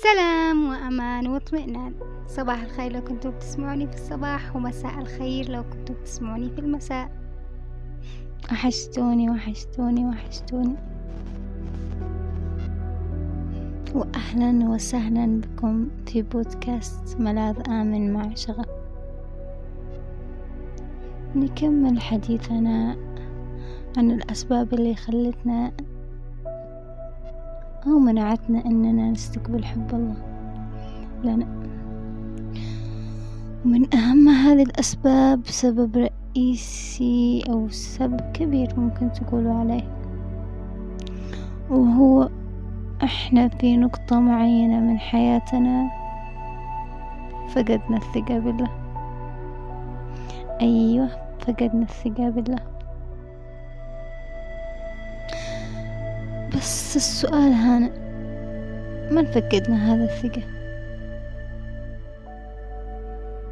سلام وأمان واطمئنان. صباح الخير لو كنتم بتسمعوني في الصباح ومساء الخير لو كنتم بتسمعوني في المساء. وحشتوني وحشتوني وحشتوني. وأهلا وسهلا بكم في بودكاست ملاذ آمن مع شغف نكمل حديثنا عن الأسباب اللي خلتنا أو منعتنا أننا نستقبل حب الله. لنا ومن أهم هذه الأسباب سبب رئيسي أو سبب كبير ممكن تقولوا عليه وهو إحنا في نقطة معينة من حياتنا فقدنا الثقة بالله. أيوة فقدنا الثقة بالله. بس السؤال هنا من فقدنا هذا الثقة؟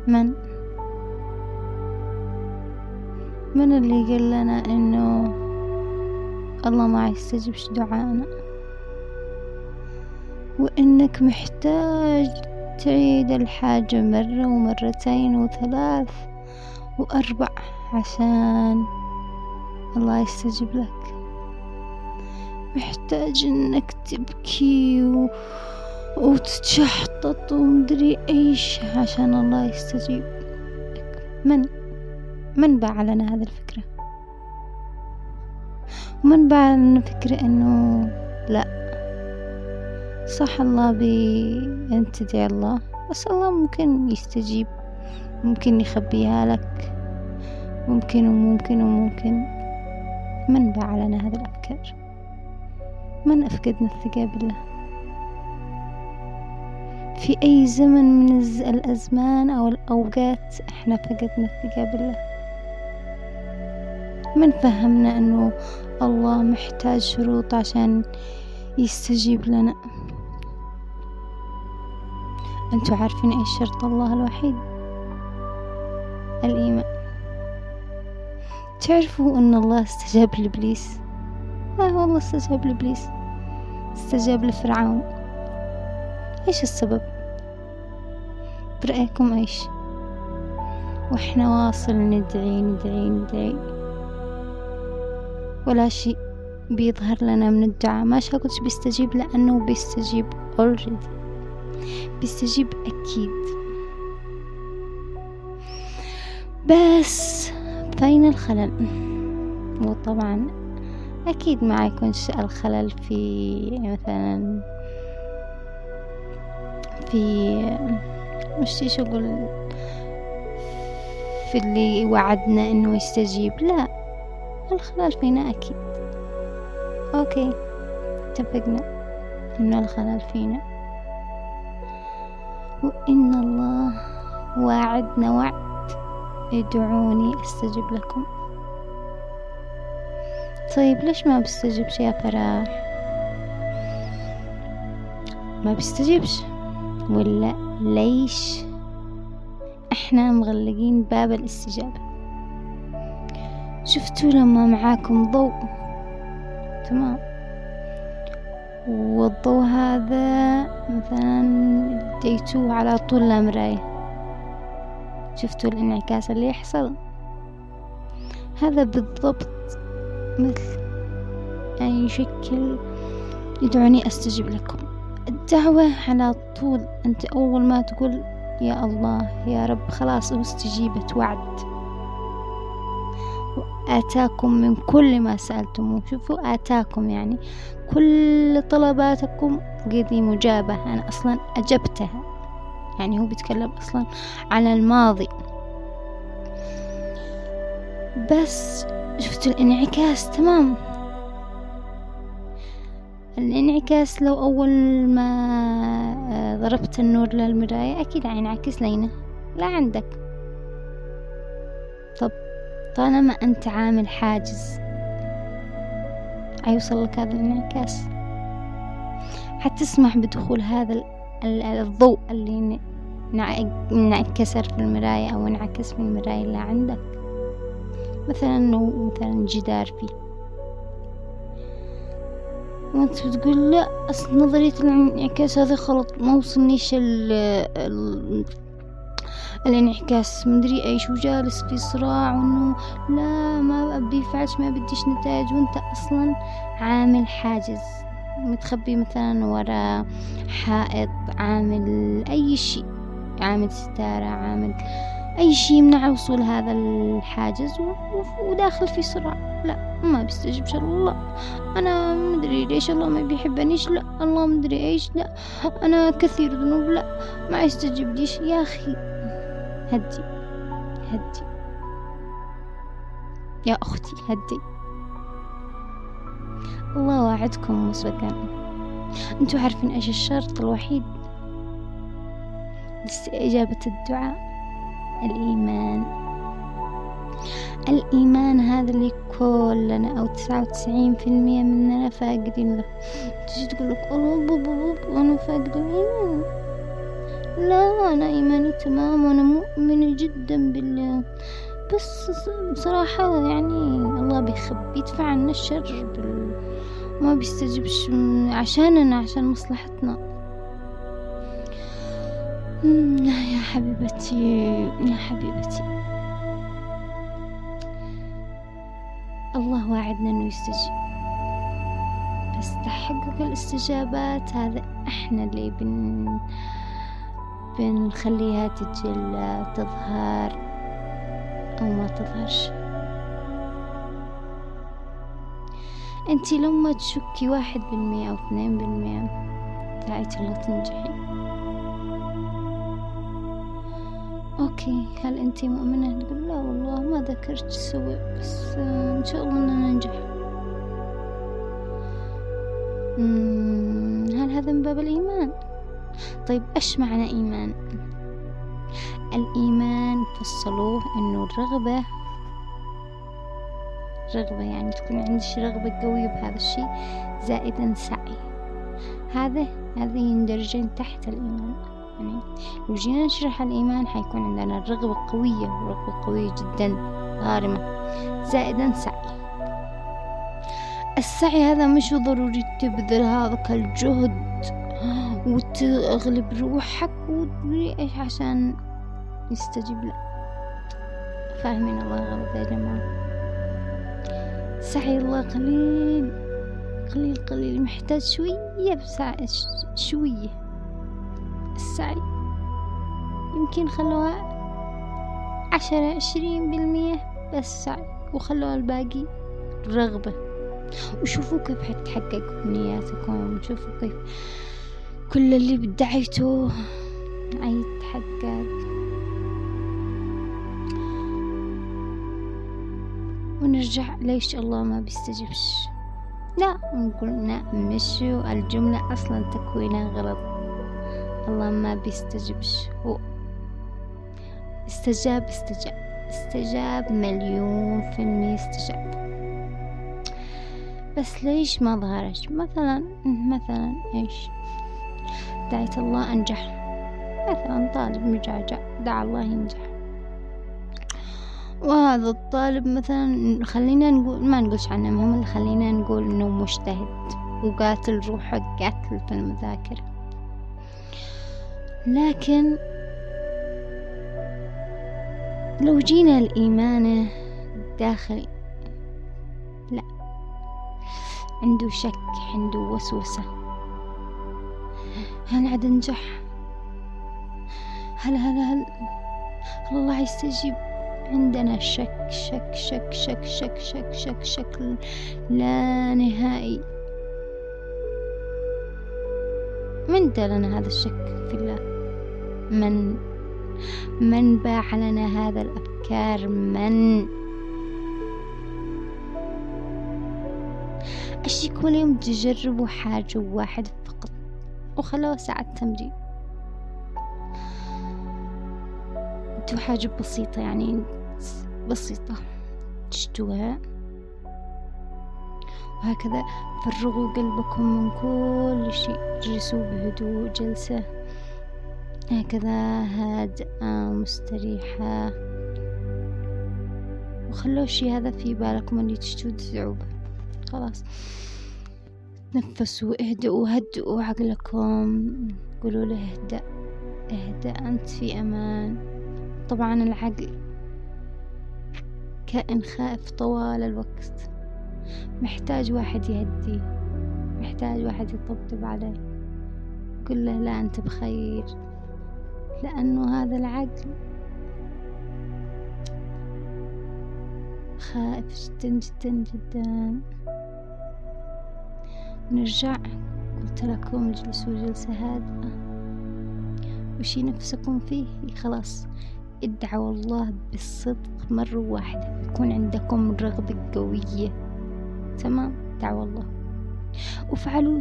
من؟ من اللي قال لنا إنه الله ما يستجيبش دعاءنا وإنك محتاج تعيد الحاجة مرة ومرتين وثلاث وأربع عشان الله يستجيب لك. محتاج إنك تبكي و... وتتشحطط ومدري إيش عشان الله يستجيب لك. من من باع لنا هذه الفكرة؟ ومن باع لنا فكرة إنه لا. صح الله بي أن تدعي الله بس الله ممكن يستجيب ممكن يخبيها لك ممكن وممكن وممكن. من باع لنا هذه الأفكار؟ من أفقدنا الثقة بالله؟ في أي زمن من الأزمان أو الأوقات إحنا فقدنا الثقة بالله؟ من فهمنا أنه الله محتاج شروط عشان يستجيب لنا؟ أنتوا عارفين إيش شرط الله الوحيد؟ الإيمان. تعرفوا أن الله استجاب لإبليس؟ آه والله استجاب لإبليس. استجاب لفرعون. إيش السبب؟ برأيكم إيش؟ وإحنا واصل ندعي ندعي ندعي. ولا شيء بيظهر لنا من الدعاء. ما شاكلش بيستجيب لأنه بيستجيب already. بيستجيب أكيد. بس فين الخلل. وطبعا أكيد ما يكونش الخلل في مثلا في مش إيش أقول في اللي وعدنا إنه يستجيب لا الخلل فينا أكيد. أوكي اتفقنا إنه الخلل فينا. وإن الله واعدنا وعد ادعوني أستجب لكم. طيب ليش ما بيستجيبش يا فراح ما بيستجيبش. ولا ليش إحنا مغلقين باب الاستجابة؟ شفتوا لما معاكم ضوء؟ تمام. والضوء هذا مثلا ديتوه على طول المراية شفتوا الانعكاس اللي يحصل؟ هذا بالضبط مثل يعني يشكل يدعوني أستجب لكم. الدعوة على طول أنت أول ما تقول يا الله يا رب خلاص استجيبت وعد. آتاكم من كل ما سألتموه. شوفوا آتاكم يعني كل طلباتكم قدي مجابة. أنا أصلا أجبتها. يعني هو بيتكلم أصلا على الماضي. بس شفت الانعكاس تمام. الانعكاس لو أول ما آه، ضربت النور للمراية أكيد حينعكس لينا. لا عندك. طب طالما أنت عامل حاجز حيوصل لك هذا الانعكاس. حتسمح بدخول هذا الضوء اللي انعكسر في المراية أو انعكس في المراية اللي عندك. مثلا مثلا جدار فيه. وأنت بتقول لا أصل نظرية الانعكاس هذا غلط ما وصلنيش ال ال الانعكاس. مدري إيش وجالس في صراع وانه لا ما أبي فعلش ما بديش نتائج وأنت أصلا عامل حاجز. متخبي مثلا ورا حائط عامل أي شيء. عامل ستارة عامل أي شيء يمنع وصول هذا الحاجز وداخل في صراع. لا ما بيستجيبش الله. أنا مدري ليش الله ما بيحبنيش. لا الله مدري إيش. لا أنا كثير ذنوب. لا ما يستجيب ليش يا أخي هدي هدي. يا أختي هدي. الله وعدكم مسبقا أنتوا عارفين إيش الشرط الوحيد؟ لاستجابة الدعاء. الإيمان. الإيمان هذا اللي كلنا أو تسعة وتسعين في المية مننا فاقدين له. تجي تقول لك الله بابا بابا أنا فاقد الإيمان. لا أنا إيماني تمام وأنا مؤمنة جدا بالله. بس بصراحة يعني الله بيخبي يدفع عنا الشر بال... ما بيستجبش عشاننا عشان مصلحتنا. يا حبيبتي يا حبيبتي. الله واعدنا إنه يستجيب. بس تحقق الاستجابات هذا إحنا اللي بن بنخليها تتجلى تظهر أو ما تظهرش. انتي لما تشكي واحد بالمية أو اثنين بالمية دعيت الله تنجحي. أوكي هل أنتي مؤمنة؟ تقول لا والله ما ذكرت سوي بس إن شاء الله إننا ننجح. هل هذا من باب الإيمان؟ طيب إيش معنى إيمان؟ الإيمان فصلوه إنه الرغبة رغبة يعني تكون عندك رغبة قوية بهذا الشيء زائدا سعي. هذا هذه يندرجين تحت الإيمان. يعني لو جينا نشرح الإيمان حيكون عندنا الرغبة قوية ورغبة قوية جدا غارمة زائدا سعي. السعي هذا مش ضروري تبذل هذاك الجهد وتغلب روحك وتدري إيش عشان يستجيب لك. فاهمين الله غلط يا جماعة سعي الله قليل قليل قليل محتاج شوية بسعي شوية. السعي يمكن خلوها عشرة عشرين بالمية بس سعي وخلوها الباقي رغبة. وشوفوا كيف حتحقق أمنياتكم وشوفوا كيف كل اللي بدعيتوه حيتحقق. ونرجع ليش الله ما بيستجبش. لا نقول مش الجملة أصلا تكوينها غلط. الله ما بيستجبش هو استجاب استجاب استجاب مليون في المية استجاب. بس ليش ما ظهرش؟ مثلا مثلا إيش؟ دعيت الله أنجح. مثلا طالب مجعجع دعا الله ينجح. وهذا الطالب مثلا خلينا نقول ما نقولش عنه مهم خلينا نقول إنه مجتهد. وقاتل روحه قاتل في المذاكرة. لكن لو جينا الإيمان الداخلي لا عنده شك عنده وسوسة. هل عاد نجح؟ هل هل هل, الله يستجيب عندنا؟ شك شك شك شك شك شك شك شك لا نهائي. من لنا هذا الشك في الله؟ من من باع لنا هذا الأفكار من؟ أشي كل يوم تجربوا حاجة واحدة فقط وخلوها ساعة تمرين انتو حاجة بسيطة يعني بسيطة تشتوها. وهكذا فرغوا قلبكم من كل شيء اجلسوا بهدوء جلسة. هكذا هادئة مستريحة. وخلوا الشي هذا في بالكم اللي تشتوا صعوبة خلاص. تنفسوا اهدئوا هدئوا عقلكم. قولوا له اهدأ اهدأ أنت في أمان. طبعا العقل كائن خائف طوال الوقت. محتاج واحد يهديه. محتاج واحد يطبطب عليه. قل له لا أنت بخير. لأنه هذا العقل خائف جدا جدا جدا. نرجع. قلت لكم اجلسوا جلسة هادئة. وشي نفسكم فيه. خلاص. ادعوا الله بالصدق مرة واحدة. يكون عندكم رغبة قوية. تمام؟ دعوا الله. وفعلوا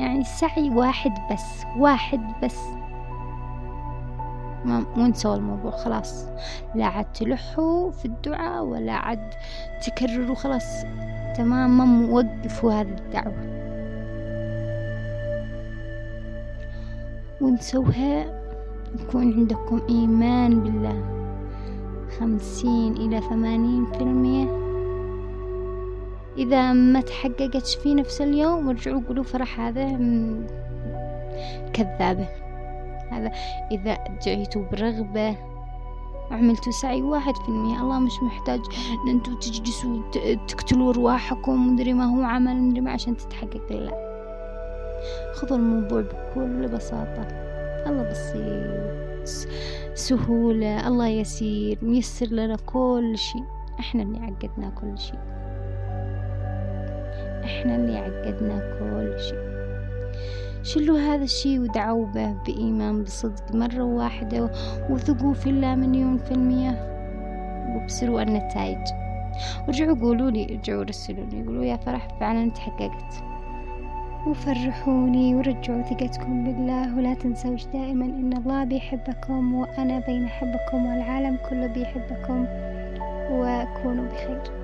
يعني سعي واحد بس. واحد بس. ما وانسوا الموضوع خلاص. لا عاد تلحوا في الدعاء ولا عاد تكرروا خلاص. تمام ما موقفوا هذه الدعوة. ونسوها يكون عندكم إيمان بالله. خمسين إلى ثمانين في المية. إذا ما تحققت في نفس اليوم ارجعوا قولوا فرح هذا كذابة. هذا. إذا دعيتوا برغبة وعملتوا سعي واحد في المية. الله مش محتاج إن أنتوا تجلسوا تقتلوا أرواحكم مدري ما هو عمل مدري ما عشان تتحقق. لا. خذوا الموضوع بكل بساطة. الله بسيط. سهولة. الله يسير ميسر لنا كل شيء. إحنا اللي عقدنا كل شيء. إحنا اللي عقدنا كل شيء. شلوا هذا الشيء ودعوا به بإيمان بصدق مرة واحدة وثقوا في الله مليون في المية وابصروا النتائج. ورجعوا قولوا لي ارجعوا رسلوا لي قولوا يا فرح فعلا تحققت وفرحوني ورجعوا ثقتكم بالله. ولا تنسوش دائما إن الله بيحبكم وأنا بين أحبكم والعالم كله بيحبكم. وكونوا بخير.